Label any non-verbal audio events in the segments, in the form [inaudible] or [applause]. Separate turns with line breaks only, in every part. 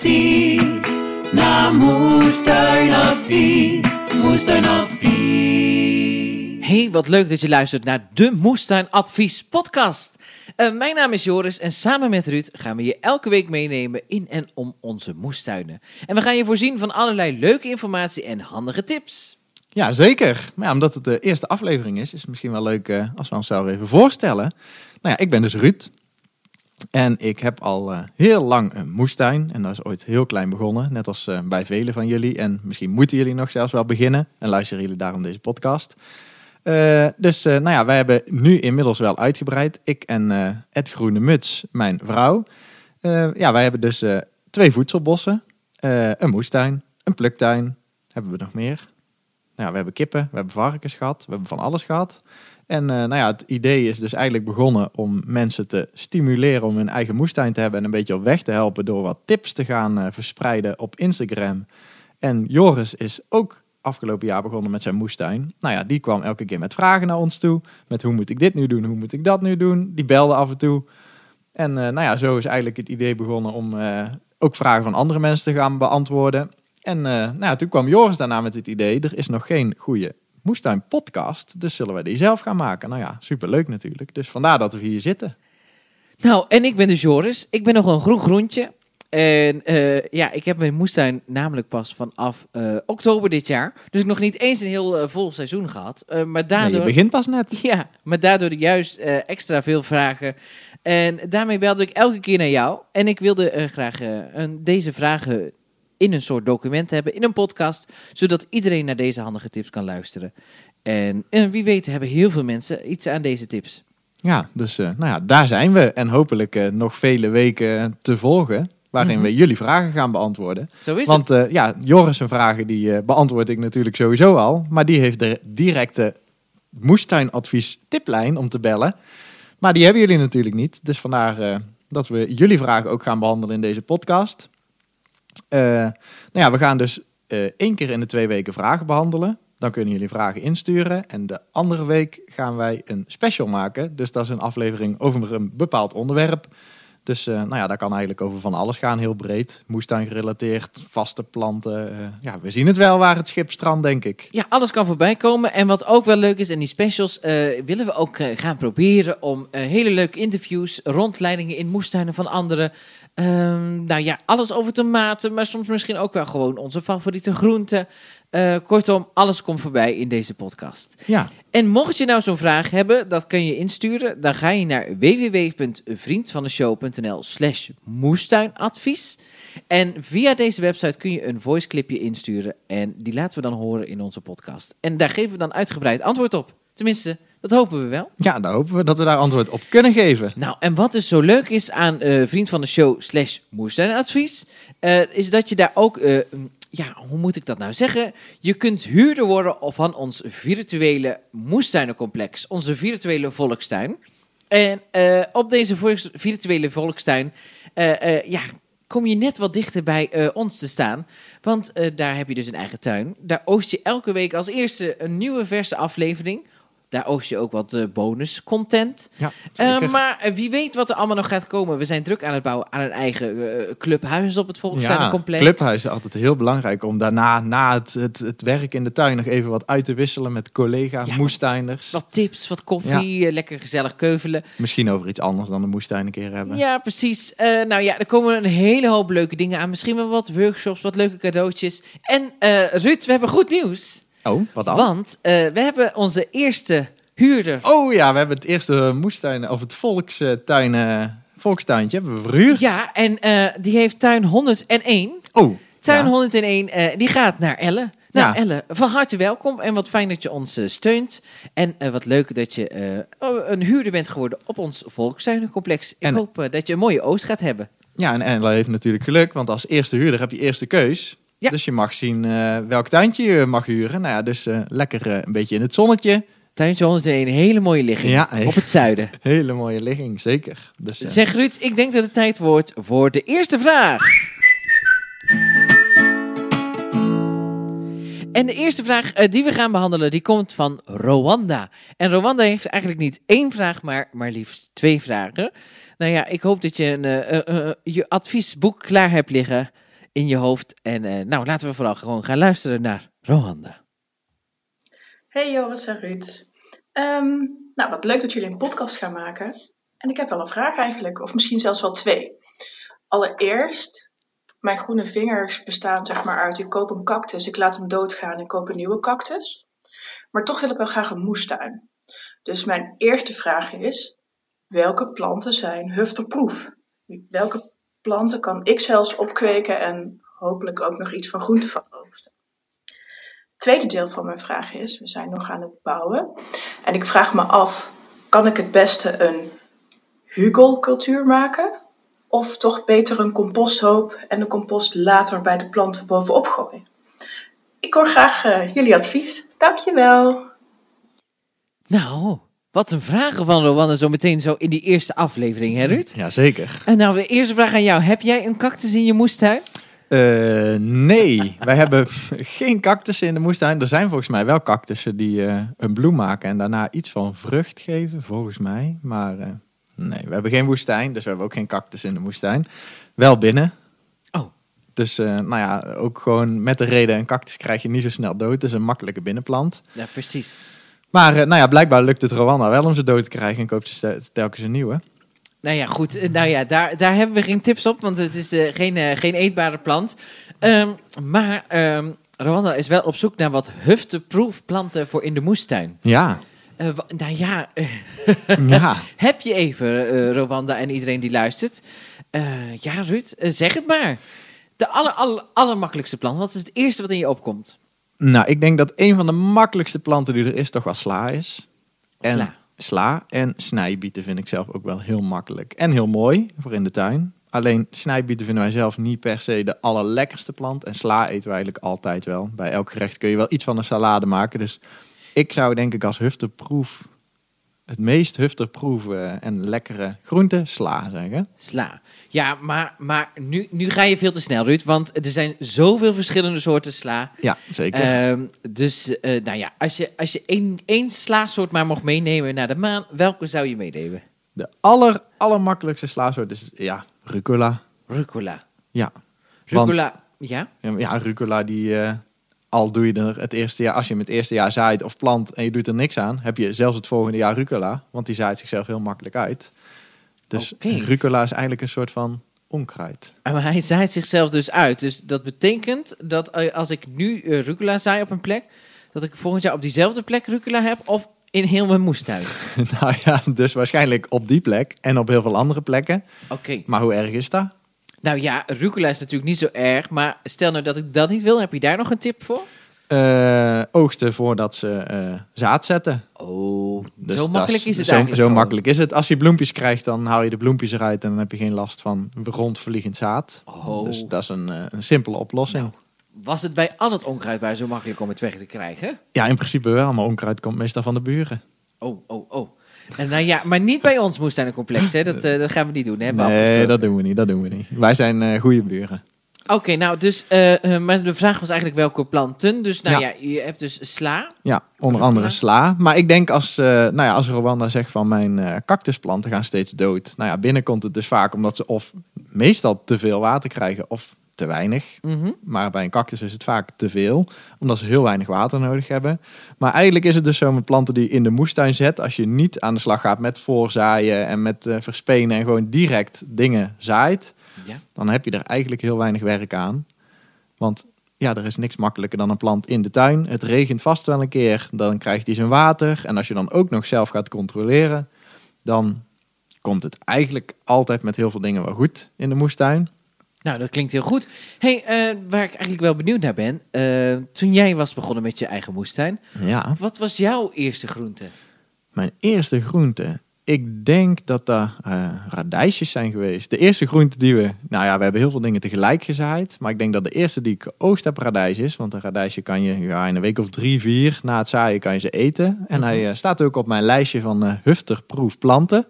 precies. Naar Moestuinadvies. Moestuinadvies.
Hey, wat leuk dat je luistert naar de Moestuin Advies podcast. Eh, mijn naam is Joris en samen met Ruud gaan we je elke week meenemen in en om onze moestuinen. En we gaan je voorzien van allerlei leuke informatie en handige tips.
Ja, zeker. Maar ja, omdat het de eerste aflevering is, is het misschien wel leuk eh, als we onszelf even voorstellen. Nou ja, ik ben dus Ruud. En ik heb al eh, heel lang een moestuin. En dat is ooit heel klein begonnen, net als eh, bij velen van jullie. En misschien moeten jullie nog zelfs wel beginnen. En luisteren jullie daarom deze podcast. Eh, dus nou ja, wij hebben nu inmiddels wel uitgebreid. Ik en Ed Groene Muts, mijn vrouw. ja, wij hebben dus twee voedselbossen, een moestuin, een pluktuin. Hebben we nog meer? Nou ja, we hebben kippen, we hebben varkens gehad, we hebben van alles gehad. En uh, nou ja, het idee is dus eigenlijk begonnen om mensen te stimuleren om hun eigen moestuin te hebben en een beetje op weg te helpen door wat tips te gaan uh, verspreiden op Instagram. En Joris is ook afgelopen jaar begonnen met zijn moestuin. Nou ja, die kwam elke keer met vragen naar ons toe. Met hoe moet ik dit nu doen, hoe moet ik dat nu doen. Die belde af en toe. En uh, nou ja, zo is eigenlijk het idee begonnen om ook vragen van andere mensen te gaan beantwoorden. En nou ja, toen kwam Joris daarna met het idee, er is nog geen goede moestuin podcast. Dus zullen we die zelf gaan maken. Nou ja, superleuk natuurlijk. Dus vandaar dat we hier zitten.
Nou, en ik ben dus Joris. Ik ben nog een groen groentje. En uh, ja, ik heb mijn moestuin namelijk pas vanaf uh, oktober dit jaar. Dus ik nog niet eens een heel uh, vol seizoen gehad. maar daardoor...
Nee, je begint pas net. [laughs]
Ja, maar daardoor juist extra veel vragen. En daarmee belde ik elke keer naar jou. En ik wilde graag deze vragen in een soort document hebben, in een podcast, zodat iedereen naar deze handige tips kan luisteren. En, en wie weet hebben heel veel mensen iets aan deze tips.
Ja, dus uh, nou ja, daar zijn we. En hopelijk uh, nog vele weken te volgen. Waarin mm -hmm. we jullie vragen gaan beantwoorden.
Zo is
Want
het.
Uh, ja, Joris' vragen die beantwoord ik natuurlijk sowieso al. Maar die heeft de directe moestuinadvies tiplijn om te bellen. Maar die hebben jullie natuurlijk niet. Dus vandaar dat we jullie vragen ook gaan behandelen in deze podcast. Uh, nou ja, we gaan dus uh, één keer in de twee weken vragen behandelen. Dan kunnen jullie vragen insturen. En de andere week gaan wij een special maken. Dus dat is een aflevering over een bepaald onderwerp. Dus uh, nou ja, daar kan eigenlijk over van alles gaan, heel breed. Moestuin gerelateerd, vaste planten. Ja, we zien het wel waar het schip strandt, denk ik.
Ja, alles kan voorbij komen. En wat ook wel leuk is, in die specials willen we ook gaan proberen om hele leuke interviews, rondleidingen in moestuinen van anderen. Um, nou ja, alles over tomaten, maar soms misschien ook wel gewoon onze favoriete groenten. Uh, kortom, alles komt voorbij in deze podcast.
Ja.
En mocht je nou zo'n vraag hebben, dat kun je insturen. Dan ga je naar www.vriendvandeshow.nl slash moestuinadvies. En via deze website kun je een voiceclipje insturen. En die laten we dan horen in onze podcast. En daar geven we dan uitgebreid antwoord op. Tenminste, dat hopen we wel.
Ja, dan hopen we dat we daar antwoord op kunnen geven.
Nou, en wat dus zo leuk is aan uh, vriend van de show slash moestuinadvies, uh, is dat je daar ook, uh, ja, hoe moet ik dat nou zeggen? Je kunt huurder worden van ons virtuele moestuinencomplex, onze virtuele volkstuin. En op deze virtuele volkstuin, ja, kom je net wat dichter bij ons te staan. Want daar heb je dus een eigen tuin. Daar oost je elke week als eerste een nieuwe verse aflevering daar oogst je ook wat uh, bonus content.
Ja,
uh, maar uh, wie weet wat er allemaal nog gaat komen. We zijn druk aan het bouwen aan een eigen clubhuis op het Volkstuinencomplex.
Ja, clubhuis is altijd heel belangrijk om daarna, na het, het, het, werk in de tuin, nog even wat uit te wisselen met collega ja, moestuiners.
Wat tips, wat koffie, ja. lekker gezellig keuvelen.
Misschien over iets anders dan de moestuin een keer hebben.
Ja, precies. nou ja, er komen een hele hoop leuke dingen aan. Misschien wel wat workshops, wat leuke cadeautjes. En Ruud, we hebben goed nieuws.
Oh, wat dan?
Want uh, we hebben onze eerste huurder.
Oh ja, we hebben het eerste moestuin, of het volkstuin, uh, volkstuintje hebben we verhuurd.
Ja, en uh, die heeft tuin 101.
Oh.
Tuin ja. 101, die gaat naar Elle. Nou, ja. Elle, van harte welkom en wat fijn dat je ons steunt. En wat leuk dat je een huurder bent geworden op ons volkstuinencomplex. Ik en, hoop dat je een mooie oost gaat hebben.
Ja, en Elle heeft natuurlijk geluk, want als eerste huurder heb je eerste keus. Ja. Dus je mag zien uh, welk tuintje je mag huren. Nou ja, dus uh, lekker uh, een beetje in het zonnetje.
Tuintje 101, een hele mooie ligging
ja,
op het zuiden. [laughs]
Hele mooie ligging, zeker. Dus,
zeg Ruud, ik denk dat het tijd wordt voor de eerste vraag. En de eerste vraag eh, die we gaan behandelen, die komt van Rwanda. En Rwanda heeft eigenlijk niet één vraag, maar maar liefst twee vragen. Nou ja, ik hoop dat je een, eh, eh, eh, je adviesboek klaar hebt liggen in je hoofd. En eh, nou, laten we vooral gewoon gaan luisteren naar Rwanda.
Hey Joris en Ruud. Ehm, nou, wat leuk dat jullie een podcast gaan maken. En ik heb wel een vraag eigenlijk, of misschien zelfs wel twee. Allereerst, mijn groene vingers bestaan zeg maar uit, ik koop een cactus, ik laat hem doodgaan en koop een nieuwe cactus. Maar toch wil ik wel graag een moestuin. Dus mijn eerste vraag is, welke planten zijn hufterproof? Welke planten kan ik zelfs opkweken en hopelijk ook nog iets van groente van oogsten? tweede deel van mijn vraag is, we zijn nog aan het bouwen. En ik vraag me af, kan ik het beste een hugelcultuur maken? Of toch beter een composthoop en de compost later bij de planten bovenop gooien? Ik hoor graag eh, jullie advies. Dankjewel.
Nou, wat een vragen van Rwanda zo meteen zo in die eerste aflevering, hè Ruud?
Jazeker.
En nou, de eerste vraag aan jou. Heb jij een cactus in je moestuin?
Eh, nee, [laughs] wij hebben geen cactussen in de moestuin. Er zijn volgens mij wel cactussen die eh, een bloem maken en daarna iets van vrucht geven, volgens mij. Maar eh, nee, we hebben geen woestijn, dus we hebben ook geen cactus in de moestuin. Wel binnen.
Oh.
Dus nou ja, ook gewoon met de reden, een cactus krijg je niet zo snel dood. Het is een makkelijke binnenplant.
Ja, precies.
Maar eh, nou ja, blijkbaar lukt het Rwanda wel om ze dood te krijgen en koopt ze telkens een nieuwe.
Nou ja, goed. Eh, Nou ja, daar, daar hebben we geen tips op, want het is eh, geen, geen eetbare plant. Ehm, maar ehm Rwanda is wel op zoek naar wat hufteproof planten voor in de moestuin.
Ja,
wa- nou ja,
ja. [laughs]
heb je even, Rwanda en iedereen die luistert. Ja, Ruud, zeg het maar. De aller, aller, allermakkelijkste plant. Wat is het eerste wat in je opkomt?
Nou, ik denk dat een van de makkelijkste planten die er is toch wel sla is. En
Sla.
sla en snijbieten vind ik zelf ook wel heel makkelijk. En heel mooi voor in de tuin. Alleen snijbieten vinden wij zelf niet per se de allerlekkerste plant. En sla eten we eigenlijk altijd wel. Bij elk gerecht kun je wel iets van een salade maken. Dus ik zou denk ik als hufterproef, het meest hufterproef eh, en lekkere groente, sla zeggen.
Sla. Ja, maar, maar nu, nu ga je veel te snel, Ruud. Want er zijn zoveel verschillende soorten sla.
Ja, zeker.
Ehm, dus, eh, nou ja, als je, als je één, één slaasoort maar mocht meenemen naar de maan, welke zou je meenemen?
de aller, allermakkelijkste slaasoort is ja, rucola.
Rucola.
Ja.
Rucola, ja?
Ja, rucola die... eh, al doe je er het eerste jaar, als je hem het eerste jaar zaait of plant en je doet er niks aan, heb je zelfs het volgende jaar rucola, want die zaait zichzelf heel makkelijk uit. Dus
Oké.
rucola is eigenlijk een soort van onkruid.
Maar hij zaait zichzelf dus uit. Dus dat betekent dat eh, als ik nu eh, rucola zaai op een plek, dat ik volgend jaar op diezelfde plek rucola heb of in heel mijn moestuin. [laughs]
nou ja, dus waarschijnlijk op die plek en op heel veel andere plekken.
Oké.
Maar hoe erg is dat?
Nou ja, rucola is natuurlijk niet zo erg, maar stel nou dat ik dat niet wil, heb je daar nog een tip voor?
Eh, oogsten voordat ze eh, zaad zetten.
Oh,
Dus
zo makkelijk is het
zo,
eigenlijk
Zo
gewoon.
makkelijk is het. Als je bloempjes krijgt, dan haal je de bloempjes eruit en dan heb je geen last van rondvliegend zaad.
Oh.
Dus dat is een, eh, een simpele oplossing.
Was het bij al het onkruid bij zo makkelijk om het weg te krijgen?
Ja, in principe wel, maar onkruid komt meestal van de buren.
Oh, oh, oh. En nou ja, maar niet bij ons moestuinencomplex, hè? Dat, eh, dat gaan we niet doen, hè?
Nee, dat doen we niet, dat doen we niet. Wij zijn eh goede buren.
Oké, nou, dus, eh, maar de vraag was eigenlijk welke planten. Dus, nou ja,
Ja.
je hebt dus sla.
Ja, onder andere sla. Maar ik denk als, nou ja, als Rwanda zegt van mijn cactusplanten gaan steeds dood. Nou ja, binnen komt het dus vaak omdat ze of meestal te veel water krijgen of te weinig.
Mhm.
Maar bij een cactus is het vaak te veel, omdat ze heel weinig water nodig hebben. Maar eigenlijk is het dus zo met planten die je in de moestuin zet. Als je niet aan de slag gaat met voorzaaien en met eh, verspenen en gewoon direct dingen zaait,
Ja.
dan heb je er eigenlijk heel weinig werk aan. Want ja, er is niks makkelijker dan een plant in de tuin. Het regent vast wel een keer, dan krijgt hij zijn water. En als je dan ook nog zelf gaat controleren, dan komt het eigenlijk altijd met heel veel dingen wel goed in de moestuin.
Nou, dat klinkt heel goed. hey, eh, waar ik eigenlijk wel benieuwd naar ben. eh, toen jij was begonnen met je eigen moestuin,
Ja.
wat was jouw eerste groente?
Mijn eerste groente. Ik denk dat dat eh radijsjes zijn geweest. De eerste groente die we... Nou ja, we hebben heel veel dingen tegelijk gezaaid. Maar ik denk dat de eerste die ik geoogst heb radijs is. Want een radijsje kan je ja, in een week of drie, vier na het zaaien kan je ze eten. En hij eh, staat ook op mijn lijstje van hufterproef planten.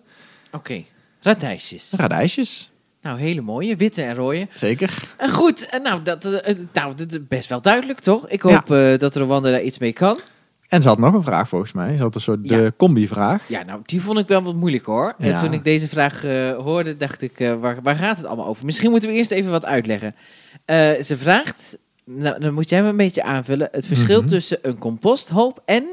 Oké, radijsjes.
Radijsjes.
Nou, hele mooie. Witte en rode.
Zeker.
En goed, en nou, dat, eh, eh, nou, dat is best wel duidelijk, toch? Ik hoop eh, dat Rwanda daar iets mee kan.
En ze had nog een vraag volgens mij. Ze had een soort
Ja.
de combi-vraag.
Ja, nou, die vond ik wel wat moeilijk hoor. En toen ik deze vraag eh, hoorde, dacht ik, eh, waar, waar gaat het allemaal over? Misschien moeten we eerst even wat uitleggen. Eh, ze vraagt, nou, dan moet jij me een beetje aanvullen, het verschil
Mhm.
tussen een composthoop en...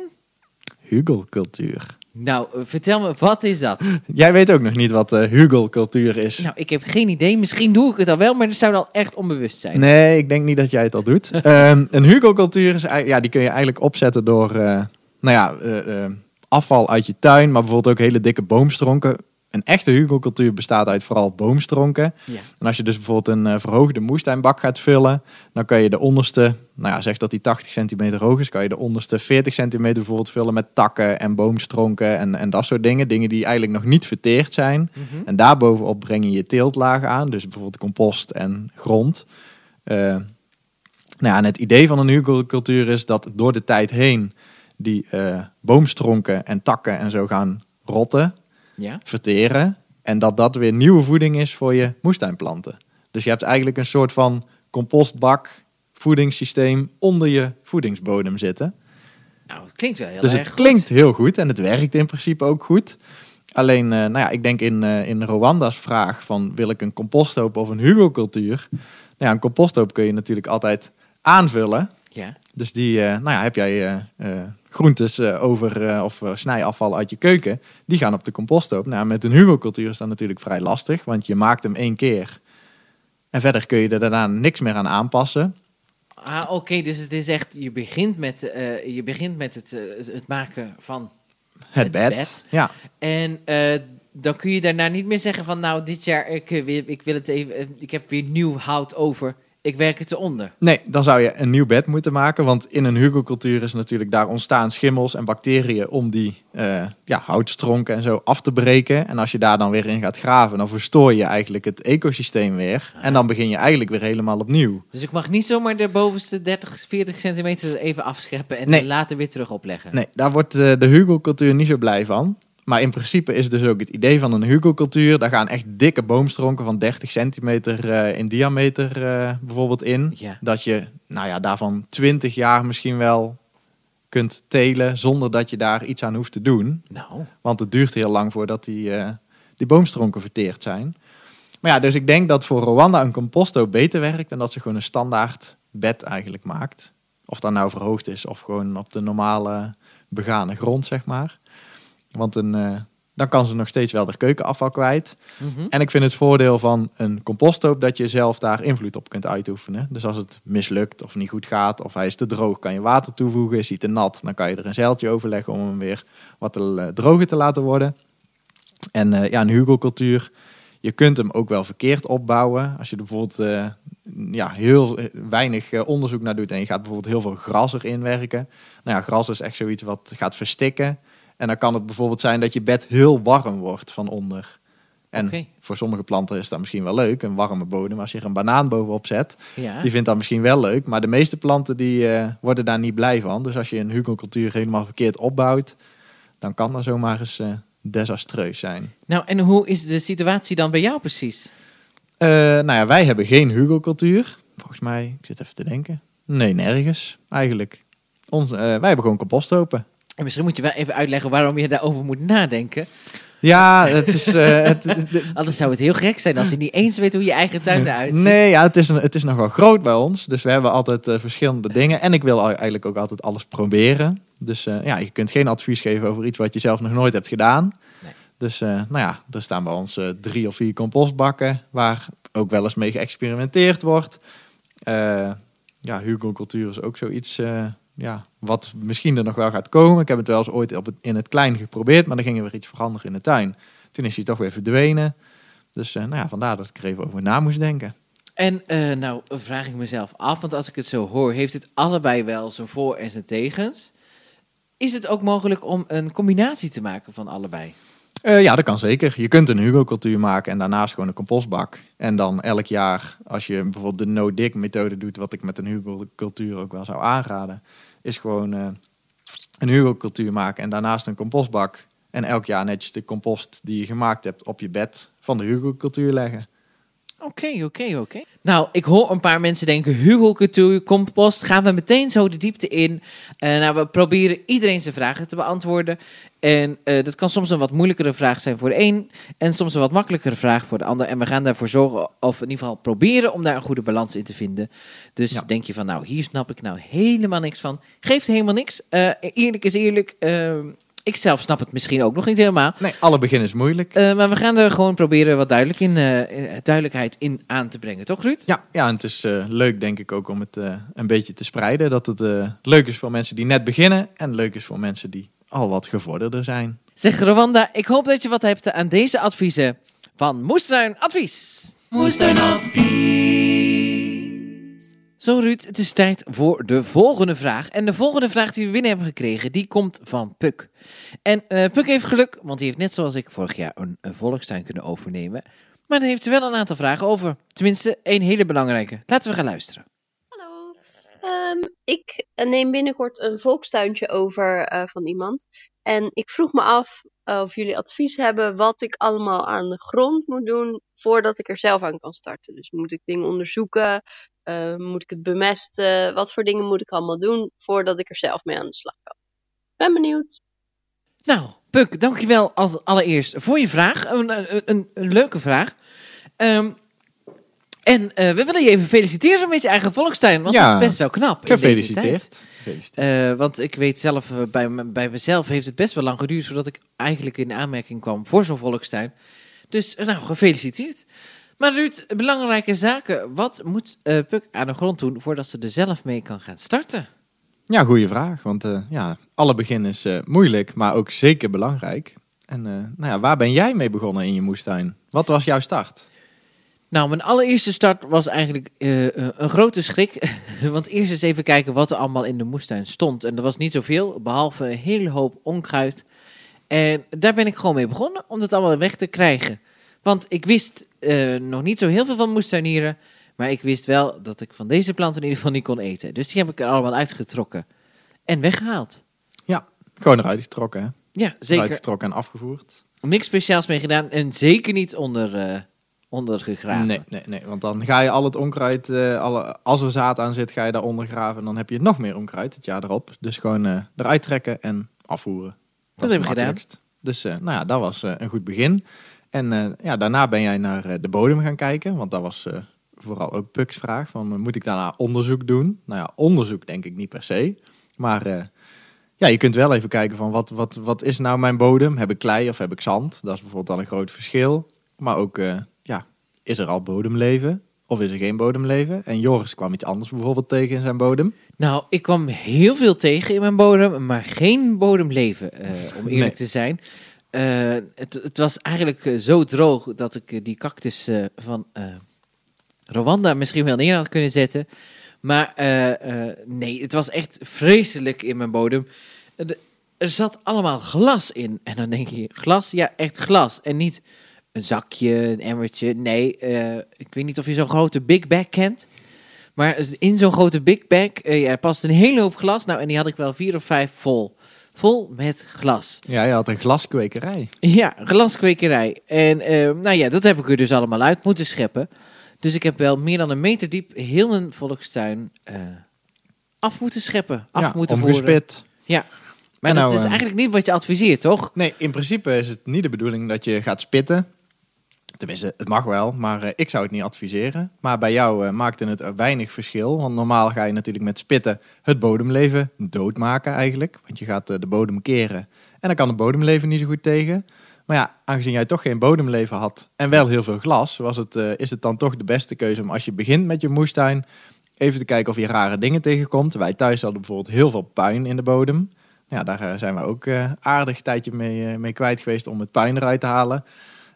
Hugelcultuur.
Nou, eh, vertel me, wat is dat? [laughs]
Jij weet ook nog niet wat uh, hugelcultuur is.
Nou, ik heb geen idee. Misschien doe ik het al wel, maar dat zou dan echt onbewust zijn.
Nee, ik denk niet dat jij het al doet. [laughs] Ehm, een hugelcultuur is, ja, die kun je eigenlijk opzetten door eh, nou ja, eh, eh, afval uit je tuin, maar bijvoorbeeld ook hele dikke boomstronken. Een echte hugelcultuur bestaat uit vooral boomstronken.
Ja.
En als je dus bijvoorbeeld een eh, verhoogde moestuinbak gaat vullen, dan kan je de onderste, nou ja, zeg dat die 80 centimeter hoog is, kan je de onderste 40 centimeter bijvoorbeeld vullen met takken en boomstronken en, en dat soort dingen. Dingen die eigenlijk nog niet verteerd zijn.
Mhm.
En daarbovenop breng je je teeltlaag aan, dus bijvoorbeeld compost en grond. Eh, nou ja, en het idee van een hugelcultuur is dat door de tijd heen die eh, boomstronken en takken en zo gaan rotten,
Ja?
verteren. En dat dat weer nieuwe voeding is voor je moestuinplanten. Dus je hebt eigenlijk een soort van compostbak voedingssysteem onder je voedingsbodem zitten.
Nou, het klinkt wel heel
dus
erg
het
goed.
klinkt heel goed en het werkt in principe ook goed. Alleen, eh, nou ja, ik denk in, eh, in Rwanda's vraag van wil ik een composthoop of een hugelcultuur? Nou ja, een composthoop kun je natuurlijk altijd aanvullen.
Ja.
Dus die, eh, nou ja, heb jij eh, groentes over of snijafval uit je keuken, die gaan op de composthoop. Nou, met een hugelcultuur is dat natuurlijk vrij lastig, want je maakt hem één keer. En verder kun je er daarna niks meer aan aanpassen.
Ah, oké, dus het is echt, je begint met, je begint met het, het maken van...
Het,
Het
bed.
bed.
Ja,
En dan kun je daarna niet meer zeggen van, nou, dit jaar, ik, wil- ik wil het even, ik heb weer nieuw hout over, ik werk het eronder.
Nee, dan zou je een nieuw bed moeten maken. Want in een hugelcultuur is natuurlijk daar ontstaan schimmels en bacteriën om die eh, ja, houtstronken en zo af te breken. En als je daar dan weer in gaat graven, dan verstoor je eigenlijk het ecosysteem weer. En dan begin je eigenlijk weer helemaal opnieuw.
Dus ik mag niet zomaar de bovenste 30, 40 centimeter er even afscheppen en
Nee.
later weer terug opleggen.
Nee, daar wordt eh, de hugelcultuur niet zo blij van. Maar in principe is dus ook het idee van een hugelcultuur. Daar gaan echt dikke boomstronken van 30 centimeter eh, in diameter eh, bijvoorbeeld in. Dat je nou ja, daarvan 20 jaar misschien wel kunt telen zonder dat je daar iets aan hoeft te doen.
Nou,
Want het duurt heel lang voordat die, eh, die boomstronken verteerd zijn. Maar ja, dus ik denk dat voor Rwanda een composto beter werkt en dat ze gewoon een standaard bed eigenlijk maakt. Of dat nou verhoogd is of gewoon op de normale begane grond, zeg maar. Want een, eh, dan kan ze nog steeds wel de keukenafval kwijt.
mhm.
En ik vind het voordeel van een composthoop dat je zelf daar invloed op kunt uitoefenen. Dus als het mislukt of niet goed gaat of hij is te droog, kan je water toevoegen. Is hij te nat, dan kan je er een zeiltje over leggen om hem weer wat droger te laten worden. En eh, ja, een hugelcultuur, je kunt hem ook wel verkeerd opbouwen. Als je er bijvoorbeeld eh, ja, heel weinig onderzoek naar doet en je gaat bijvoorbeeld heel veel gras erin werken. Nou ja, gras is echt zoiets wat gaat verstikken. En dan kan het bijvoorbeeld zijn dat je bed heel warm wordt van onder. En voor sommige planten is dat misschien wel leuk, een warme bodem. Als je er een banaan bovenop zet,
ja.
die vindt dat misschien wel leuk. Maar de meeste planten die, eh, worden daar niet blij van. Dus als je een hugelcultuur helemaal verkeerd opbouwt, dan kan dat zomaar eens eh, desastreus zijn.
Nou, en hoe is de situatie dan bij jou precies?
Eh, nou ja, wij hebben geen hugelcultuur. Volgens mij, ik zit even te denken. Nee, nergens eigenlijk. Ons, wij hebben gewoon composthopen.
En misschien moet je wel even uitleggen waarom je daarover moet nadenken.
Ja, het is... eh, het, de- [laughs]
Anders zou het heel gek zijn als je niet eens weet hoe je eigen tuin eruit ziet.
Nee, ja, het, is het is nog wel groot bij ons. Dus we hebben altijd eh, verschillende dingen. En ik wil eigenlijk ook altijd alles proberen. Dus eh, ja, je kunt geen advies geven over iets wat je zelf nog nooit hebt gedaan.
Nee.
Dus nou ja, er staan bij ons drie of vier compostbakken... waar ook wel eens mee geëxperimenteerd wordt. Ja, hugelcultuur is ook zoiets... ja, wat misschien er nog wel gaat komen. Ik heb het wel eens ooit op het, in het klein geprobeerd... maar dan ging er weer iets veranderen in de tuin. Toen is hij toch weer verdwenen. Dus eh, nou ja, vandaar dat ik er even over na moest denken.
En eh, nou vraag ik mezelf af, want als ik het zo hoor, heeft het allebei wel zijn voor- en zijn tegens. Is het ook mogelijk om een combinatie te maken van allebei?
Eh, ja, dat kan zeker. Je kunt een hugelcultuur maken en daarnaast gewoon een compostbak. En dan elk jaar, als je bijvoorbeeld de no-dig methode doet, wat ik met een hugelcultuur ook wel zou aanraden, is gewoon eh, een hugelcultuur maken en daarnaast een compostbak. En elk jaar netjes de compost die je gemaakt hebt op je bed van de hugelcultuur leggen.
Oké, oké, oké. Nou, ik hoor een paar mensen denken, Hugo Couture, compost, gaan we meteen zo de diepte in. Eh, nou, we proberen iedereen zijn vragen te beantwoorden. En eh, dat kan soms een wat moeilijkere vraag zijn voor de een en soms een wat makkelijkere vraag voor de ander. En we gaan daarvoor zorgen, of in ieder geval proberen om daar een goede balans in te vinden. Dus
Ja.
denk je van, nou, hier snap ik nou helemaal niks van. Geeft helemaal niks. Eh, eerlijk is eerlijk, eh, ik zelf snap het misschien ook nog niet helemaal.
Nee, alle begin is moeilijk.
Eh, maar we gaan er gewoon proberen wat duidelijk in, eh, eh, duidelijkheid in aan te brengen, toch Ruud?
Ja, ja, en het is eh, leuk denk ik ook om het eh, een beetje te spreiden. Dat het eh, leuk is voor mensen die net beginnen en leuk is voor mensen die al wat gevorderder zijn.
Zeg Rwanda, ik hoop dat je wat hebt aan deze adviezen van Moestuin Advies.
Moestuinadvies.
Zo Ruud, het is tijd voor de volgende vraag. En de volgende vraag die we binnen hebben gekregen, die komt van Puk. En eh, Puk heeft geluk, want die heeft net zoals ik vorig jaar een, een volkstuin kunnen overnemen. Maar daar heeft ze wel een aantal vragen over. Tenminste, één hele belangrijke. Laten we gaan luisteren.
Hallo. Ehm, ik neem binnenkort een volkstuintje over eh, van iemand. En ik vroeg me af eh, of jullie advies hebben wat ik allemaal aan de grond moet doen voordat ik er zelf aan kan starten. Dus moet ik dingen onderzoeken? Eh, moet ik het bemesten? Wat voor dingen moet ik allemaal doen voordat ik er zelf mee aan de slag kan? Ben benieuwd.
Nou, Puk, dankjewel als allereerst voor je vraag. Een, een, een, een leuke vraag. Ehm, en eh, we willen je even feliciteren met je eigen volkstuin, want
Ja.
dat is best wel knap. in deze tijd.
Gefeliciteerd.
Eh, want ik weet zelf, bij, bij mezelf heeft het best wel lang geduurd voordat ik eigenlijk in aanmerking kwam voor zo'n volkstuin. Dus nou, gefeliciteerd. Maar Ruud, belangrijke zaken. Wat moet eh, Puk aan de grond doen voordat ze er zelf mee kan gaan starten?
Ja, goede vraag. Want eh, ja, alle begin is eh, moeilijk, maar ook zeker belangrijk. En nou ja, waar ben jij mee begonnen in je moestuin? Wat was jouw start?
Nou, mijn allereerste start was eigenlijk een grote schrik. [laughs] Want eerst eens even kijken wat er allemaal in de moestuin stond. En er was niet zoveel, behalve een hele hoop onkruid. En daar ben ik gewoon mee begonnen, om dat allemaal weg te krijgen. Want ik wist eh, nog niet zo heel veel van moestuinieren. Maar ik wist wel dat ik van deze planten in ieder geval niet kon eten. Dus die heb ik er allemaal uitgetrokken en weggehaald.
Gewoon eruit getrokken, hè?
Ja, zeker.
Eruit getrokken en afgevoerd.
Niks speciaals mee gedaan en zeker niet onder, eh onder gegraven.
Nee, nee, nee, want dan ga je al het onkruid, eh, alle, als er zaad aan zit, ga je daaronder graven. En dan heb je nog meer onkruid het jaar erop. Dus gewoon eh, eruit trekken en afvoeren.
Dat
is
heb ik gedaan.
Dus eh, nou ja, dat was eh, een goed begin. En eh, ja, daarna ben jij naar eh, de bodem gaan kijken. Want dat was eh, vooral ook Puck's vraag. Van, moet ik daarna onderzoek doen? Nou ja, onderzoek denk ik niet per se. Maar ja, je kunt wel even kijken van wat, wat, wat is nou mijn bodem? Heb ik klei of heb ik zand? Dat is bijvoorbeeld dan een groot verschil. Maar ook, ja, is er al bodemleven? Of is er geen bodemleven? En Joris kwam iets anders bijvoorbeeld tegen in zijn bodem.
Nou, ik kwam heel veel tegen in mijn bodem, maar geen bodemleven, om eerlijk
Nee.
te zijn. Eh, het, het was eigenlijk eh, zo droog dat ik eh, die cactus van Rwanda misschien wel neer had kunnen zetten. Maar nee, het was echt vreselijk in mijn bodem. De- er zat allemaal glas in. En dan denk je, glas? Ja, echt glas. En niet een zakje, een emmertje. Nee, ik weet niet of je zo'n grote Big Bag kent. Maar in zo'n grote Big Bag eh, ja, past een hele hoop glas. Nou, en die had ik wel vier of vijf vol. Vol met glas.
Ja, je had een glaskwekerij.
Ja, glaskwekerij. En eh, nou ja, dat heb ik er dus allemaal uit moeten scheppen. Dus ik heb wel meer dan een meter diep heel mijn volkstuin eh, af moeten scheppen. Af
ja,
moeten voeren.
omgespit.
Maar
En
dat
nou,
is
eh,
eigenlijk niet wat je adviseert, toch?
Nee, in principe is het niet de bedoeling dat je gaat spitten. Tenminste, het mag wel, maar eh, ik zou het niet adviseren. Maar bij jou eh, maakte het weinig verschil. Want normaal ga je natuurlijk met spitten het bodemleven doodmaken eigenlijk. Want je gaat eh, de bodem keren. En dan kan het bodemleven niet zo goed tegen. Maar ja, aangezien jij toch geen bodemleven had en wel heel veel glas, was het, is het dan toch de beste keuze om als je begint met je moestuin even te kijken of je rare dingen tegenkomt. Wij thuis hadden bijvoorbeeld heel veel puin in de bodem. Ja, daar zijn we ook aardig tijdje mee, mee kwijt geweest om het puin eruit te halen.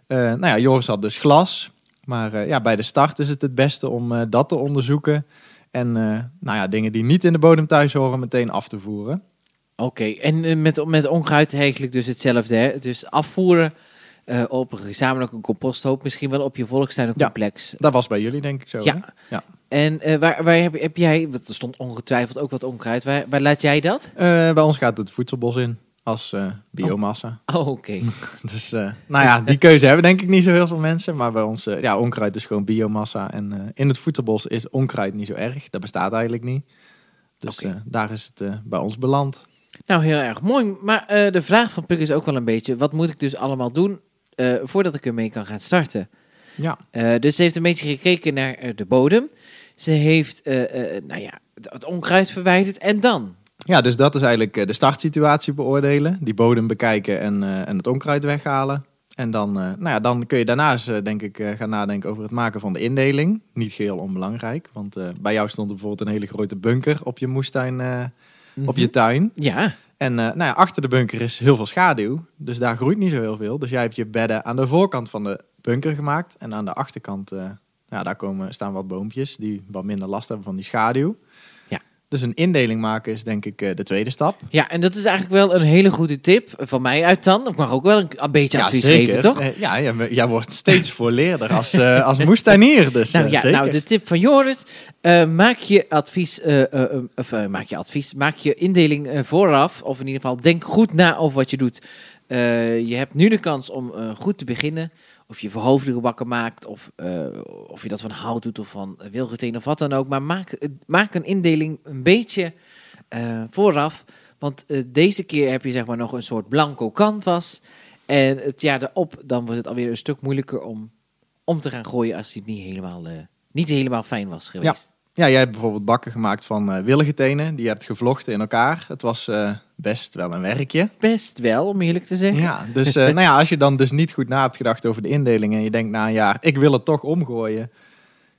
Eh, nou ja, Joris had dus glas. Maar eh, ja, bij de start is het het beste om eh, dat te onderzoeken. En nou ja, dingen die niet in de bodem thuis horen meteen af te voeren.
Oké, en met, met onkruid eigenlijk dus hetzelfde. Hè? Dus afvoeren op een gezamenlijke composthoop. Misschien wel op je volkstuinencomplex.
Dat was bij jullie denk ik zo.
Ja.
hè? ja.
En waar, waar heb, heb jij, want er stond ongetwijfeld ook wat onkruid. Waar, waar laat jij dat?
Bij ons gaat het voedselbos in. Als eh, biomassa.
Oh, oké. [laughs]
Dus eh, nou ja, die keuze hebben denk ik niet zo heel veel mensen. Maar bij ons, eh, ja, onkruid is gewoon biomassa. En in het voedselbos is onkruid niet zo erg. Dat bestaat eigenlijk niet. Dus daar is het bij ons beland.
Nou, heel erg mooi. Maar de vraag van Puk is ook wel een beetje: wat moet ik dus allemaal doen voordat ik ermee kan gaan starten?
Ja,
dus ze heeft een beetje gekeken naar de bodem. Ze heeft, nou ja, het onkruid verwijderd. En dan?
Ja dus dat is eigenlijk eh, de startsituatie beoordelen. Die bodem bekijken en, eh, en het onkruid weghalen. En dan, eh, nou ja, dan kun je daarnaast denk ik gaan nadenken over het maken van de indeling. Niet geheel onbelangrijk. Want bij jou stond er bijvoorbeeld een hele grote bunker op je moestuin, op je tuin.
Ja,
En nou ja, achter de bunker is heel veel schaduw. Dus daar groeit niet zo heel veel. Dus jij hebt je bedden aan de voorkant van de bunker gemaakt. En aan de achterkant, ja, daar komen, staan wat boompjes die wat minder last hebben van die schaduw. Dus een indeling maken is denk ik eh, de tweede stap.
ja, en dat is eigenlijk wel een hele goede tip van mij uit dan. Ik mag ook wel een, een beetje advies geven, toch?
Eh, ja, jij, jij wordt steeds voorleerder als, eh [laughs] als moestuinier. Dus
Nou ja,
zeker.
nou de tip van Joris. maak je advies, of maak je advies, maak je indeling vooraf. Of in ieder geval denk goed na over wat je doet. Je hebt nu de kans om goed te beginnen. Of je verhoofdige bakken maakt, of, eh, of je dat van hout doet, of van wilgeteen, of wat dan ook. Maar maak, eh, maak een indeling een beetje eh, vooraf. Want deze keer heb je zeg maar nog een soort blanco canvas. En het jaar erop, dan wordt het alweer een stuk moeilijker om om te gaan gooien als die niet helemaal, niet helemaal fijn was geweest.
Ja, jij hebt bijvoorbeeld bakken gemaakt van eh wilgetenen. Die je hebt gevlochten in elkaar. Het was best wel een werkje.
Best wel, om eerlijk te zeggen.
Ja, dus eh, [laughs] nou ja, als je dan dus niet goed na hebt gedacht over de indeling en je denkt na een jaar, ik wil het toch omgooien.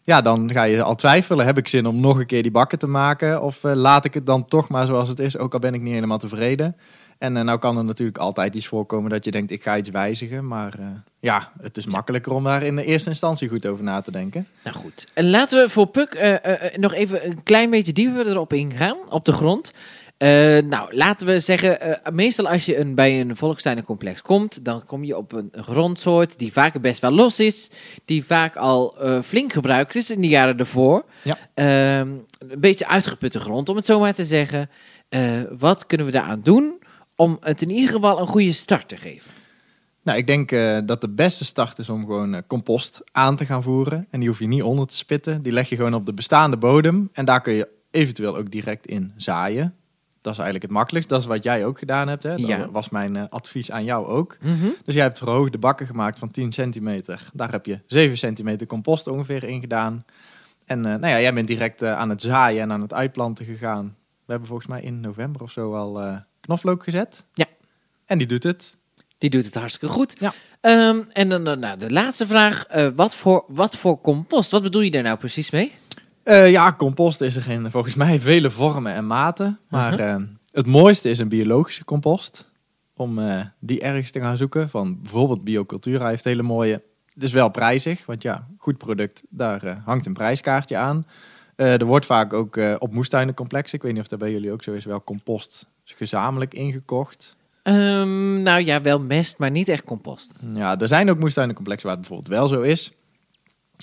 Ja, dan ga je al twijfelen, heb ik zin om nog een keer die bakken te maken? Of eh, laat ik het dan toch maar zoals het is, ook al ben ik niet helemaal tevreden. En eh, nou kan er natuurlijk altijd iets voorkomen dat je denkt, ik ga iets wijzigen. Maar ja, het is makkelijker om daar in de eerste instantie goed over na te denken.
Nou goed. En laten we voor Puk nog even een klein beetje dieper erop ingaan, op de grond. Eh, nou, laten we zeggen, eh, meestal als je een, bij een volkstuinencomplex komt, dan kom je op een, grondsoort die vaak best wel los is, die vaak al eh, flink gebruikt is in de jaren ervoor.
Ja.
Ehm, een beetje uitgeputte grond, om het zo maar te zeggen. Wat kunnen we daaraan doen om het in ieder geval een goede start te geven?
Nou, ik denk dat de beste start is om gewoon compost aan te gaan voeren. En die hoef je niet onder te spitten. Die leg je gewoon op de bestaande bodem. En daar kun je eventueel ook direct in zaaien. Dat is eigenlijk het makkelijkst. Dat is wat jij ook gedaan hebt. Hè? Dat
Ja.
was mijn eh, advies aan jou ook. Dus jij hebt verhoogde bakken gemaakt van 10 centimeter. Daar heb je 7 centimeter compost ongeveer in gedaan. En eh, nou ja, jij bent direct eh, aan het zaaien en aan het uitplanten gegaan. We hebben volgens mij in november of zo al knoflook gezet.
Ja.
En die doet het.
Die doet het hartstikke goed.
Ja.
Ehm, en dan nou, de laatste vraag. wat, voor, wat voor compost? Wat bedoel je daar nou precies mee?
Eh, ja, compost is er in volgens mij vele vormen en maten. Maar
Mhm.
eh, het mooiste is een biologische compost. Om eh, die ergens te gaan zoeken. Van bijvoorbeeld Biocultura heeft hele mooie. Het is wel prijzig, want ja, goed product, daar hangt een prijskaartje aan. Er wordt vaak ook op moestuinencomplexen, ik weet niet of dat bij jullie ook zo is, wel compost gezamenlijk ingekocht.
Ehm, nou ja, wel mest, maar niet echt compost.
Ja, er zijn ook moestuinencomplexen waar het bijvoorbeeld wel zo is.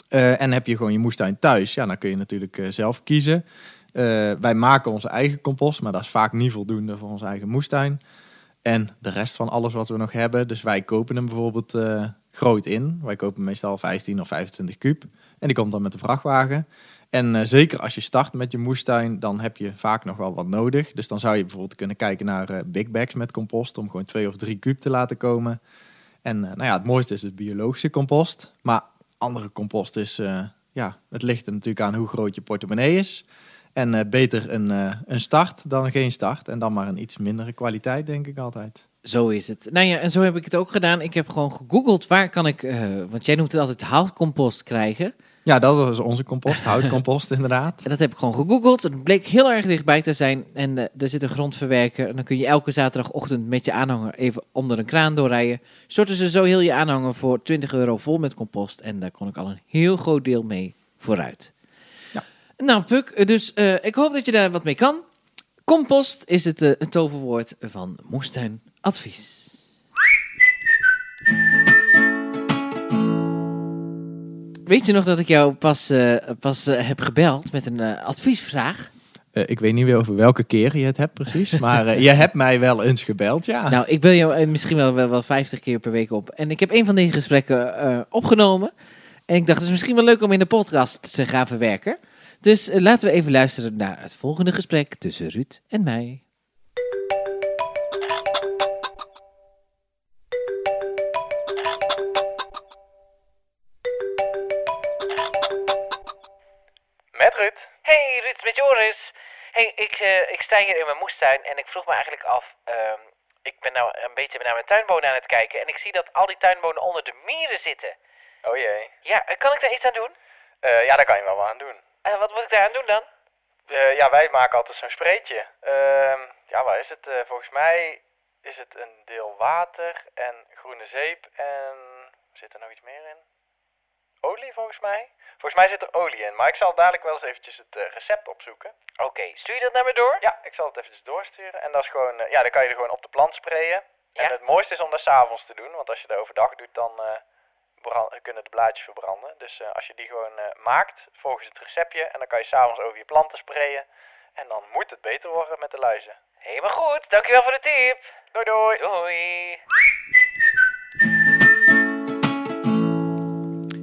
Eh, en heb je gewoon je moestuin thuis, ja, dan kun je natuurlijk eh, zelf kiezen. Eh, wij maken onze eigen compost, maar dat is vaak niet voldoende voor onze eigen moestuin. En de rest van alles wat we nog hebben. Dus wij kopen hem bijvoorbeeld groot in. Wij kopen meestal 15 of 25 kuub. En die komt dan met de vrachtwagen. En zeker als je start met je moestuin, dan heb je vaak nog wel wat nodig. Dus dan zou je bijvoorbeeld kunnen kijken naar big bags met compost. Om gewoon twee of drie kuub te laten komen. En nou ja, het mooiste is het biologische compost. Maar andere compost is, eh, ja, het ligt er natuurlijk aan hoe groot je portemonnee is. En eh, beter een, eh, een start dan geen start. En dan maar een iets mindere kwaliteit, denk ik altijd.
Zo is het. Nou ja, en zo heb ik het ook gedaan. Ik heb gewoon gegoogeld waar kan ik, want jij noemt het altijd houtcompost krijgen.
Ja, dat was onze compost, houtcompost inderdaad. [laughs]
En dat heb ik gewoon gegoogeld. Het bleek heel erg dichtbij te zijn. En eh, er zit een grondverwerker. En dan kun je elke zaterdagochtend met je aanhanger even onder een kraan doorrijden. Storten ze zo heel je aanhanger voor 20 euro vol met compost. En daar kon ik al een heel groot deel mee vooruit.
Ja.
Nou, Puk, eh, dus eh, ik hoop dat je daar wat mee kan. Compost is het, het toverwoord van Moestuin Weet je nog dat ik jou pas, eh, pas eh, heb gebeld met een eh, adviesvraag?
Ik weet niet meer over welke keer je het hebt precies, maar je hebt mij wel eens gebeld, ja.
Nou, ik bel jou misschien wel, wel, wel 50 keer per week op. En ik heb een van die gesprekken opgenomen. En ik dacht, het is misschien wel leuk om in de podcast te gaan verwerken. Dus laten we even luisteren naar het volgende gesprek tussen Ruud en mij. Hey, ik, eh, ik sta hier in mijn moestuin en ik vroeg me eigenlijk af... ehm, ik ben nou een beetje naar mijn tuinbonen aan het kijken... en ik zie dat al die tuinbonen onder de mieren zitten.
Oh jee.
Ja, eh, kan ik daar iets aan doen?
Eh, ja, daar kan je wel wat aan doen.
Eh, wat moet ik daar aan doen dan?
Ja, wij maken altijd zo'n spreetje. Ehm, ja, waar is het? Volgens mij is het een deel water en groene zeep en... Zit er nog iets meer in? Olie volgens mij? Volgens mij zit er olie in, maar ik zal dadelijk wel eens eventjes het eh, recept opzoeken.
Oké, stuur je dat naar me door?
Ja, ik zal het eventjes doorsturen. En dat is gewoon, eh, ja, dan kan je er gewoon op de plant sprayen.
Ja.
En het mooiste is om dat s'avonds te doen, want als je dat overdag doet, dan eh, kunnen de blaadjes verbranden. Dus als je die gewoon maakt, volgens het receptje, en dan kan je s'avonds over je planten sprayen. En dan moet het beter worden met de luizen.
Helemaal goed, dankjewel voor de tip.
Doei doei!
Doei.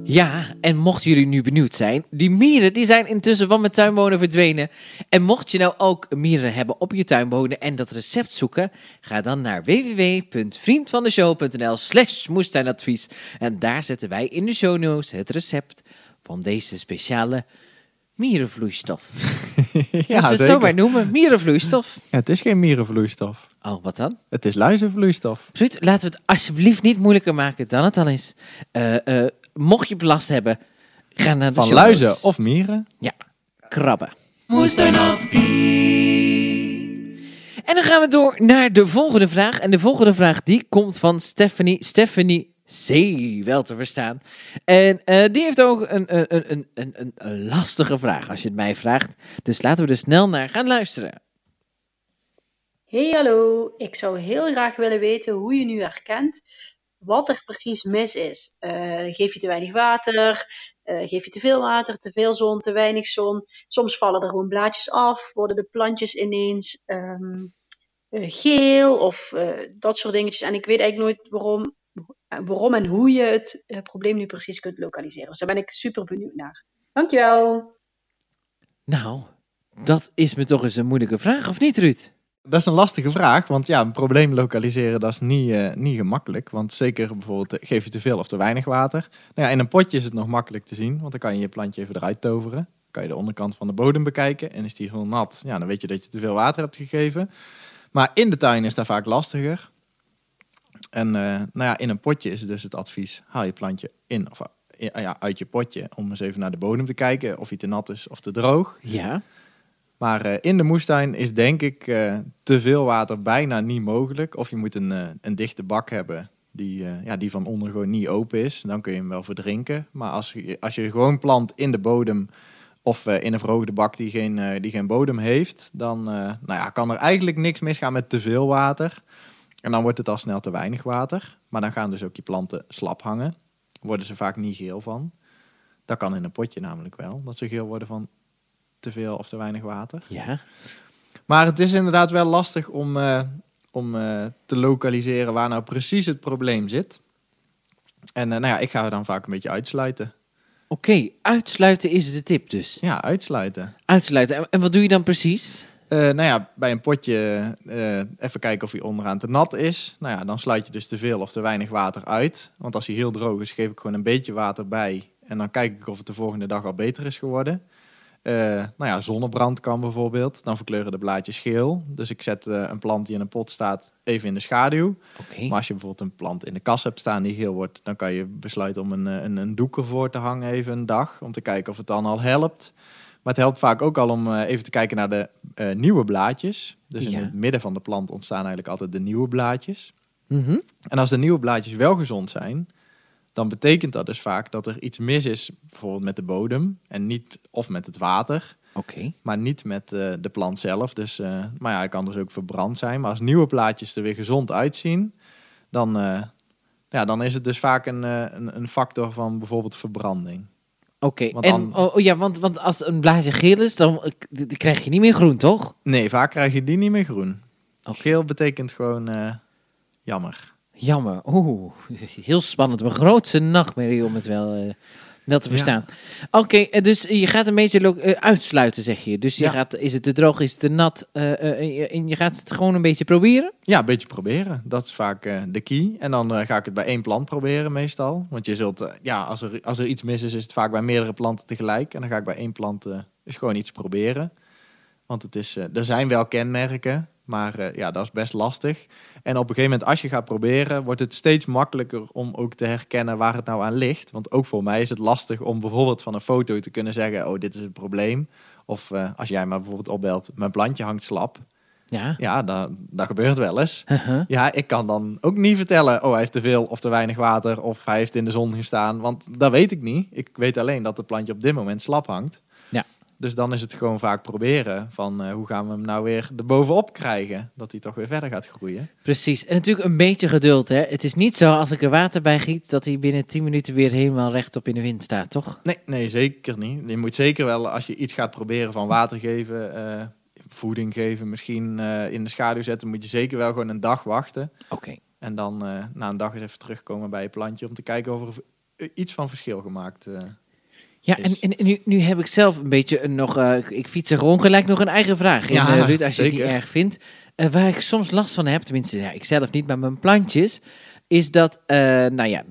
Ja, en mochten jullie nu benieuwd zijn, die mieren die zijn intussen van mijn tuinbonen verdwenen. En mocht je nou ook mieren hebben op je tuinbonen en dat recept zoeken, ga dan naar www.vriendvandeshow.nl slash moestuinadvies. En daar zetten wij in de show notes het recept van deze speciale mierenvloeistof. [laughs]
ja,
Laten we het
zeker.
zo maar noemen, mierenvloeistof.
Ja, het is geen mierenvloeistof.
Oh, wat dan?
Het is luizenvloeistof.
Ruud, laten we het alsjeblieft niet moeilijker maken dan het al is. Eh, eh, mocht je belast hebben, ga naar de
Van
show
luizen
notes.
of mieren.
Ja, krabben. En dan gaan we door naar de volgende vraag. En de volgende vraag die komt van Stephanie, Stephanie C. wel te verstaan. En eh, die heeft ook een, een, een, een, een, een lastige vraag, als je het mij vraagt. Dus laten we er snel naar gaan luisteren.
Hey hallo, ik zou heel graag willen weten hoe je nu herkent wat er precies mis is. Eh, geef je te weinig water? Eh, geef je te veel water, te veel zon, te weinig zon? Soms vallen er gewoon blaadjes af, worden de plantjes ineens ehm, eh, geel of dat soort dingetjes. En ik weet eigenlijk nooit waarom, waarom en hoe je het probleem nu precies kunt lokaliseren. Dus daar ben ik super benieuwd naar. Dankjewel!
Nou, dat is me toch eens een moeilijke vraag, of niet, Ruud?
Dat is een lastige vraag, want ja, een probleem lokaliseren dat is niet, eh, niet gemakkelijk. Want zeker bijvoorbeeld, eh, geef je te veel of te weinig water. Nou ja, in een potje is het nog makkelijk te zien, want dan kan je je plantje even eruit toveren. Dan kan je de onderkant van de bodem bekijken en is die heel nat, ja, dan weet je dat je te veel water hebt gegeven. Maar in de tuin is dat vaak lastiger. En eh, nou ja, in een potje is dus het advies, haal je plantje in of ja, uit je potje om eens even naar de bodem te kijken of hij te nat is of te droog.
Ja.
Maar eh, in de moestuin is denk ik eh, te veel water bijna niet mogelijk. Of je moet een, eh, een dichte bak hebben die, ja, die van onder gewoon niet open is. Dan kun je hem wel verdrinken. Maar als je, als je gewoon plant in de bodem of in een verhoogde bak die geen, die geen bodem heeft, dan nou ja, kan er eigenlijk niks misgaan met te veel water. En dan wordt het al snel te weinig water. Maar dan gaan dus ook je planten slap hangen. Worden ze vaak niet geel van. Dat kan in een potje namelijk wel, dat ze geel worden van te veel of te weinig water.
Ja.
Maar het is inderdaad wel lastig om, eh, om eh, te lokaliseren waar nou precies het probleem zit. En eh, nou ja, ik ga er dan vaak een beetje uitsluiten.
Oké, uitsluiten is de tip dus.
Ja, uitsluiten.
Uitsluiten. En, en wat doe je dan precies?
Nou ja, bij een potje even kijken of hij onderaan te nat is. Nou ja, dan sluit je dus te veel of te weinig water uit. Want als hij heel droog is, geef ik gewoon een beetje water bij. En dan kijk ik of het de volgende dag al beter is geworden. Eh, nou ja, zonnebrand kan bijvoorbeeld. Dan verkleuren de blaadjes geel. Dus ik zet eh, een plant die in een pot staat even in de schaduw. Maar als je bijvoorbeeld een plant in de kas hebt staan die geel wordt, dan kan je besluiten om een, eh, een, een doek ervoor te hangen even een dag. Om te kijken of het dan al helpt. Maar het helpt vaak ook al om even te kijken naar de nieuwe blaadjes. Dus in het midden van de plant ontstaan eigenlijk altijd de nieuwe blaadjes.
Mhm.
En als de nieuwe blaadjes wel gezond zijn, dan betekent dat dus vaak dat er iets mis is, bijvoorbeeld met de bodem en niet, of met het water,
Oké.
maar niet met eh, de plant zelf. Dus, eh, maar ja, het kan dus ook verbrand zijn. Maar als nieuwe blaadjes er weer gezond uitzien, dan, eh, ja, dan is het dus vaak een, een, een factor van bijvoorbeeld verbranding.
Oké,
Want
en
dan-
oh, oh ja, want, want als een blaadje geel is, dan, krijg je niet meer groen, toch?
Nee, vaak krijg je die niet meer groen. Geel betekent gewoon jammer.
Jammer. Oeh, heel spannend. Mijn grootste nachtmerrie om het wel, eh, wel te
Ja.
verstaan. Oké, eh, dus je gaat een beetje eh, uitsluiten, zeg je. Dus je
Ja.
gaat, is het te droog, is het te nat? en je- gaat het gewoon een beetje proberen?
Ja, een beetje proberen. Dat is vaak de key. En dan ga ik het bij één plant proberen meestal. Want je zult, ja, als er, als er iets mis is, is het vaak bij meerdere planten tegelijk. En dan ga ik bij één plant dus gewoon iets proberen. Want het is, er zijn wel kenmerken, maar eh, ja, dat is best lastig. En op een gegeven moment, als je gaat proberen, wordt het steeds makkelijker om ook te herkennen waar het nou aan ligt. Want ook voor mij is het lastig om bijvoorbeeld van een foto te kunnen zeggen, oh, dit is het probleem. Of eh, als jij me bijvoorbeeld opbelt, mijn plantje hangt slap.
Ja.
Ja, dat, dat gebeurt wel eens.
Uh-huh.
Ja, ik kan dan ook niet vertellen, oh, hij heeft te veel of te weinig water of hij heeft in de zon gestaan, want dat weet ik niet. Ik weet alleen dat het plantje op dit moment slap hangt. Dus dan is het gewoon vaak proberen van eh, hoe gaan we hem nou weer erbovenop krijgen, dat hij toch weer verder gaat groeien.
Precies. En natuurlijk een beetje geduld, hè. Het is niet zo als ik er water bij giet, dat hij binnen 10 minuten weer helemaal rechtop in de wind staat, toch?
Nee, nee, zeker niet. Je moet zeker wel, als je iets gaat proberen van water geven, eh, voeding geven, misschien eh, in de schaduw zetten, moet je zeker wel gewoon een dag wachten.
Oké.
En dan na een dag eens even terugkomen bij je plantje om te kijken of er iets van verschil gemaakt
Ja, en, en nu, nu heb ik zelf een beetje een nog, eh, ik- fiets er gewoon gelijk nog een eigen vraag in,
Ja,
eh, Ruud, als je het niet erg vindt. Eh, waar ik soms last van heb, tenminste, ja, ik zelf niet, maar mijn plantjes, is dat, nou ja,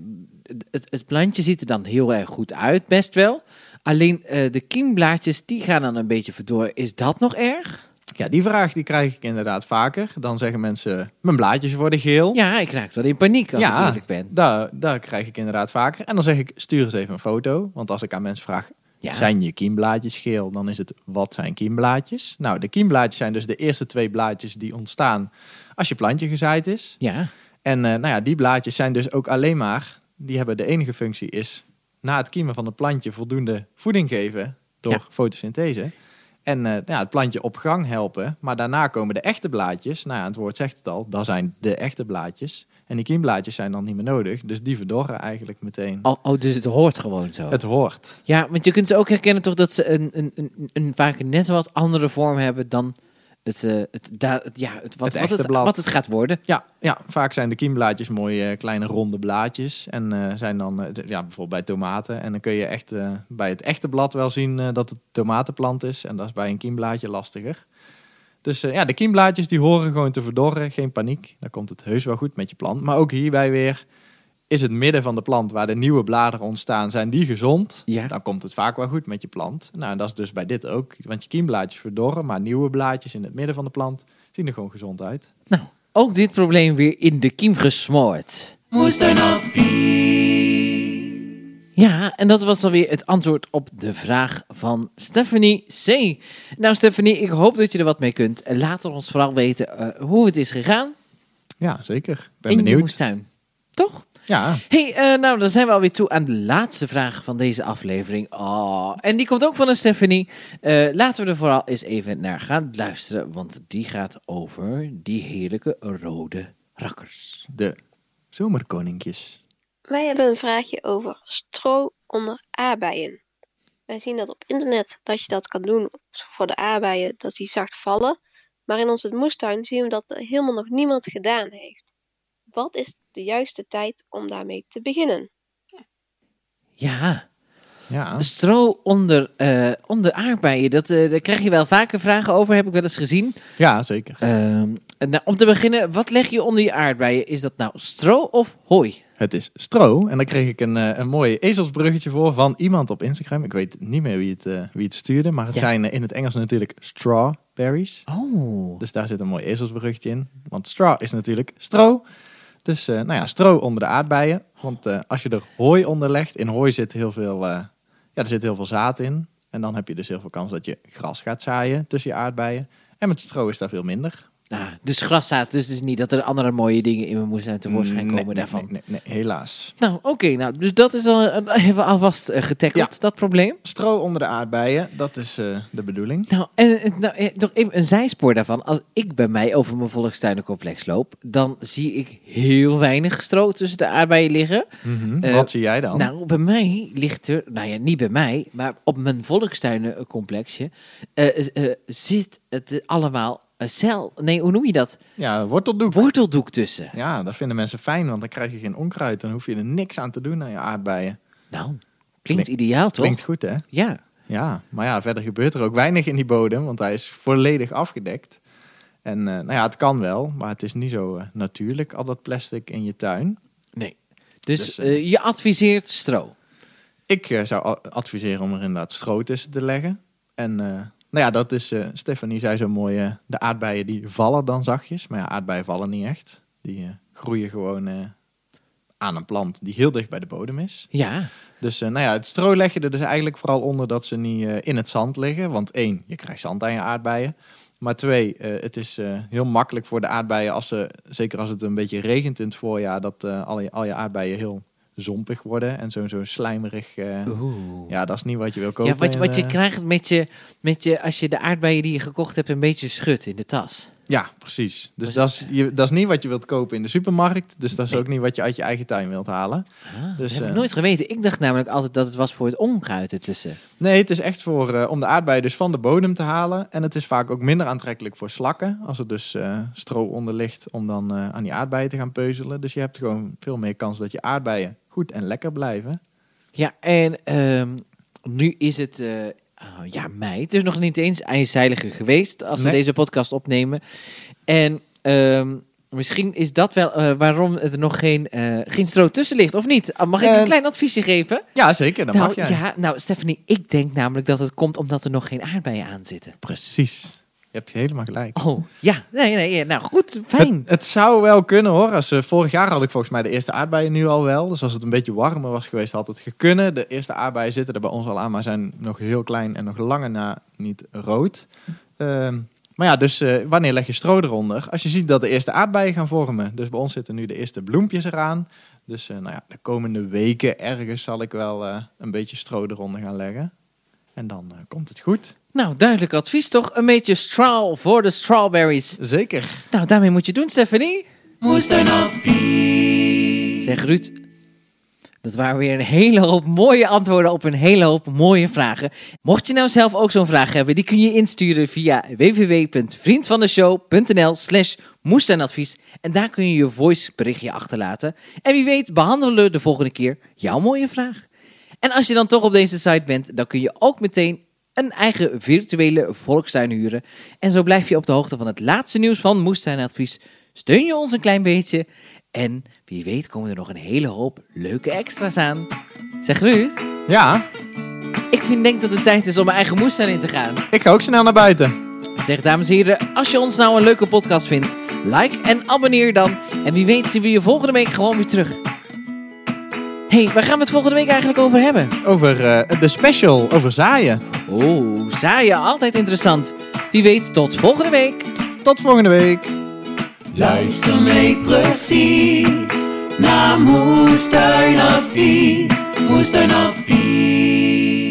het, het plantje ziet er dan heel erg goed uit, best wel. Alleen de kiemblaadjes, die gaan dan een beetje verdoor. Is dat nog erg?
Ja, die vraag die krijg ik inderdaad vaker. Dan zeggen mensen, mijn blaadjes worden geel.
Ja, ik raak wel in paniek als ik
Ja,
eerlijk ben.
daar, daar krijg ik inderdaad vaker. En dan zeg ik, stuur eens even een foto. Want als ik aan mensen vraag,
Ja.
zijn je kiemblaadjes geel? Dan is het, wat zijn kiemblaadjes? Nou, de kiemblaadjes zijn dus de eerste twee blaadjes die ontstaan als je plantje gezaaid is.
Ja,
En eh, nou ja, die blaadjes zijn dus ook alleen maar, die hebben de enige functie is na het kiemen van het plantje voldoende voeding geven door
Ja.
fotosynthese. En eh, nou ja, het plantje op gang helpen. Maar daarna komen de echte blaadjes. Nou ja, het woord zegt het al, dat zijn de echte blaadjes. En die kiemblaadjes zijn dan niet meer nodig. Dus die verdorren eigenlijk meteen.
oh, oh, dus het hoort gewoon zo.
Het hoort.
Ja, want je kunt ze ook herkennen toch dat ze een, een, een, een vaak een net wat andere vorm hebben dan het, eh, het, da, het, ja, het, wat,
Het
wat, het,
blad.
wat het gaat worden.
Ja, ja, vaak zijn de kiemblaadjes mooie eh, kleine ronde blaadjes. En eh, zijn dan ja, bijvoorbeeld bij tomaten. En dan kun je echt bij het echte blad wel zien dat het tomatenplant is. En dat is bij een kiemblaadje lastiger. Dus ja, de kiemblaadjes die horen gewoon te verdorren. Geen paniek. Dan komt het heus wel goed met je plant. Maar ook hierbij weer is het midden van de plant waar de nieuwe bladeren ontstaan, zijn die gezond?
Ja.
Dan komt het vaak wel goed met je plant. Nou, en dat is dus bij dit ook. Want je kiemblaadjes verdorren, maar nieuwe blaadjes in het midden van de plant zien er gewoon gezond uit.
Nou, ook dit probleem weer in de kiem gesmoord.
Moestuinadvies.
Ja, en dat was alweer het antwoord op de vraag van Stephanie C. Nou, Stephanie, ik hoop dat je er wat mee kunt. En Laat ons vooral weten eh, hoe het is gegaan
Ja, zeker. Ik ben
in je
benieuwd.
moestuin. Toch?
Ja,
hey, eh, nou, dan zijn we alweer toe aan de laatste vraag van deze aflevering. Oh, en die komt ook van een Stephanie. Eh, laten we er vooral eens even naar gaan luisteren, want die gaat over die heerlijke rode rakkers.
de zomerkoninkjes.
Wij hebben een vraagje over stro onder aardbeien. Wij zien dat op internet dat je dat kan doen voor de aardbeien, dat die zacht vallen. Maar in onze moestuin zien we dat helemaal nog niemand gedaan heeft. Wat is de juiste tijd om daarmee te beginnen?
Ja,
Ja,
stro onder, eh, onder aardbeien, dat, eh, daar krijg je wel vaker vragen over, heb ik wel eens gezien.
ja zeker.
Ehm, nou, om te beginnen, wat leg je onder je aardbeien? Is dat nou stro of hooi?
Het is stro. En daar kreeg ik een, eh, een mooi ezelsbruggetje voor van iemand op Instagram. Ik weet niet meer wie het, wie het stuurde. Maar het
Ja.
zijn in het Engels natuurlijk strawberries.
Oh.
Dus daar zit een mooi ezelsbruggetje in. Want straw is natuurlijk stro. Dus eh, nou ja, stro onder de aardbeien. Want eh, als je er hooi onder legt, in hooi zit heel veel, eh, ja, er zit heel veel zaad in. En dan heb je dus heel veel kans dat je gras gaat zaaien tussen je aardbeien. En met stro is daar veel minder.
Nou, dus graszaad, dus het is niet dat er andere mooie dingen in mijn moestuin tevoorschijn komen
nee,
daarvan.
Nee, nee, nee, helaas.
Nou, oké, nou, dus dat is al, hebben we alvast eh, getackled,
Ja.
dat probleem.
Stro onder de aardbeien, dat is eh, de bedoeling.
Nou, en eh, nou, eh, nog even een zijspoor daarvan. Als ik bij mij over mijn volkstuinencomplex loop, dan zie ik heel weinig stro tussen de aardbeien liggen.
Mhm.
Eh,
Wat zie jij dan?
Nou, bij mij ligt er, nou ja, niet bij mij, maar op mijn volkstuinencomplexje eh, eh, zit het allemaal een cel. Nee, hoe noem je dat?
ja, worteldoek.
Worteldoek tussen.
Ja, dat vinden mensen fijn, want dan krijg je geen onkruid. Dan hoef je er niks aan te doen aan je aardbeien.
Nou, klinkt ideaal toch?
Klinkt goed, hè?
Ja.
Ja, maar ja, verder gebeurt er ook weinig in die bodem, want hij is volledig afgedekt. En eh, nou ja, het kan wel, maar het is niet zo eh, natuurlijk, al dat plastic in je tuin.
Nee. Dus,
Dus, eh,
eh, je adviseert stro.
Ik eh, zou adviseren om er inderdaad stro tussen te leggen. En eh, nou ja, dat is, eh Stefanie zei zo mooi, eh, de aardbeien die vallen dan zachtjes. Maar ja, aardbeien vallen niet echt. Die eh, groeien gewoon aan een plant die heel dicht bij de bodem is.
Ja.
Dus nou ja, het stro leg je er dus eigenlijk vooral onder dat ze niet in het zand liggen. Want één, je krijgt zand aan je aardbeien. Maar twee, het is heel makkelijk voor de aardbeien, als ze, zeker als het een beetje regent in het voorjaar, dat al, je, al je aardbeien heel zompig worden en zo'n zo slijmerig. eh, ja, dat is niet wat je wil kopen.
Ja, wat, je- wat je
eh,
krijgt met je, met je, als je de aardbeien die je gekocht hebt een beetje schudt in de tas.
Ja, precies. Dus dat is, je, dat is niet wat je wilt kopen in de supermarkt. Dus dat is
Nee.
ook niet wat je uit je eigen tuin wilt halen.
Ah,
Dus,
dat heb ik
eh,
nooit geweten. Ik dacht namelijk altijd dat het was voor het onkruid ertussen.
Nee, het is echt voor, eh, om de aardbeien dus van de bodem te halen. En het is vaak ook minder aantrekkelijk voor slakken. Als er dus eh, stro onder ligt om dan aan die aardbeien te gaan peuzelen. Dus je hebt gewoon veel meer kans dat je aardbeien goed en lekker blijven.
Ja, en ehm, nu is het oh, ja, mei. Het is nog niet eens ijszeiliger geweest als we deze podcast opnemen. En ehm, misschien is dat wel eh, waarom er nog geen, eh, geen stro tussen ligt, of niet? Ah, Mag ik
Eh,
een klein adviesje geven?
Ja, zeker. Dat
nou,
mag jij.
ja, nou, Stephanie, ik denk namelijk dat het komt omdat er nog geen aardbeien aan zitten.
Precies. Je hebt helemaal gelijk.
Oh, ja. Nee, nee, nou goed, fijn.
Het, het zou wel kunnen hoor. Als, eh, vorig jaar had ik volgens mij de eerste aardbeien nu al wel. Dus als het een beetje warmer was geweest, had het gekunnen. De eerste aardbeien zitten er bij ons al aan, maar zijn nog heel klein en nog lange na niet rood. Ehm, maar ja, dus eh, wanneer leg je stro eronder? Als je ziet dat de eerste aardbeien gaan vormen. Dus bij ons zitten nu de eerste bloempjes eraan. Dus eh, nou ja, de komende weken ergens zal ik wel een beetje stro eronder gaan leggen. En dan komt het goed.
Nou, duidelijk advies toch? Een beetje straw voor de strawberries.
Zeker.
Nou, daarmee moet je doen, Stephanie.
Moestuinadvies.
Zeg Ruud, dat waren weer een hele hoop mooie antwoorden op een hele hoop mooie vragen. Mocht je nou zelf ook zo'n vraag hebben, die kun je insturen via www.vriendvandeshow.nl slash moestuinadvies. En daar kun je je voice berichtje achterlaten. En wie weet behandelen we de volgende keer jouw mooie vraag. En als je dan toch op deze site bent, dan kun je ook meteen een eigen virtuele volkstuin huren. En zo blijf je op de hoogte van het laatste nieuws van Moestuinadvies. Steun je ons een klein beetje. En wie weet komen er nog een hele hoop leuke extra's aan. Zeg Ruud,
Ja,
ik vind denk dat het tijd is om mijn eigen moestuin in te gaan.
ik ga ook snel naar buiten.
Zeg dames en heren, als je ons nou een leuke podcast vindt, like en abonneer dan. En wie weet zien we je volgende week gewoon weer terug. Hey, waar gaan we het volgende week eigenlijk over hebben?
Over eh, de special, over zaaien.
Oh, zaaien, altijd interessant. Wie weet, tot volgende week.
Tot volgende week.
Luister mee precies naar Moestuinadvies. Moestuinadvies.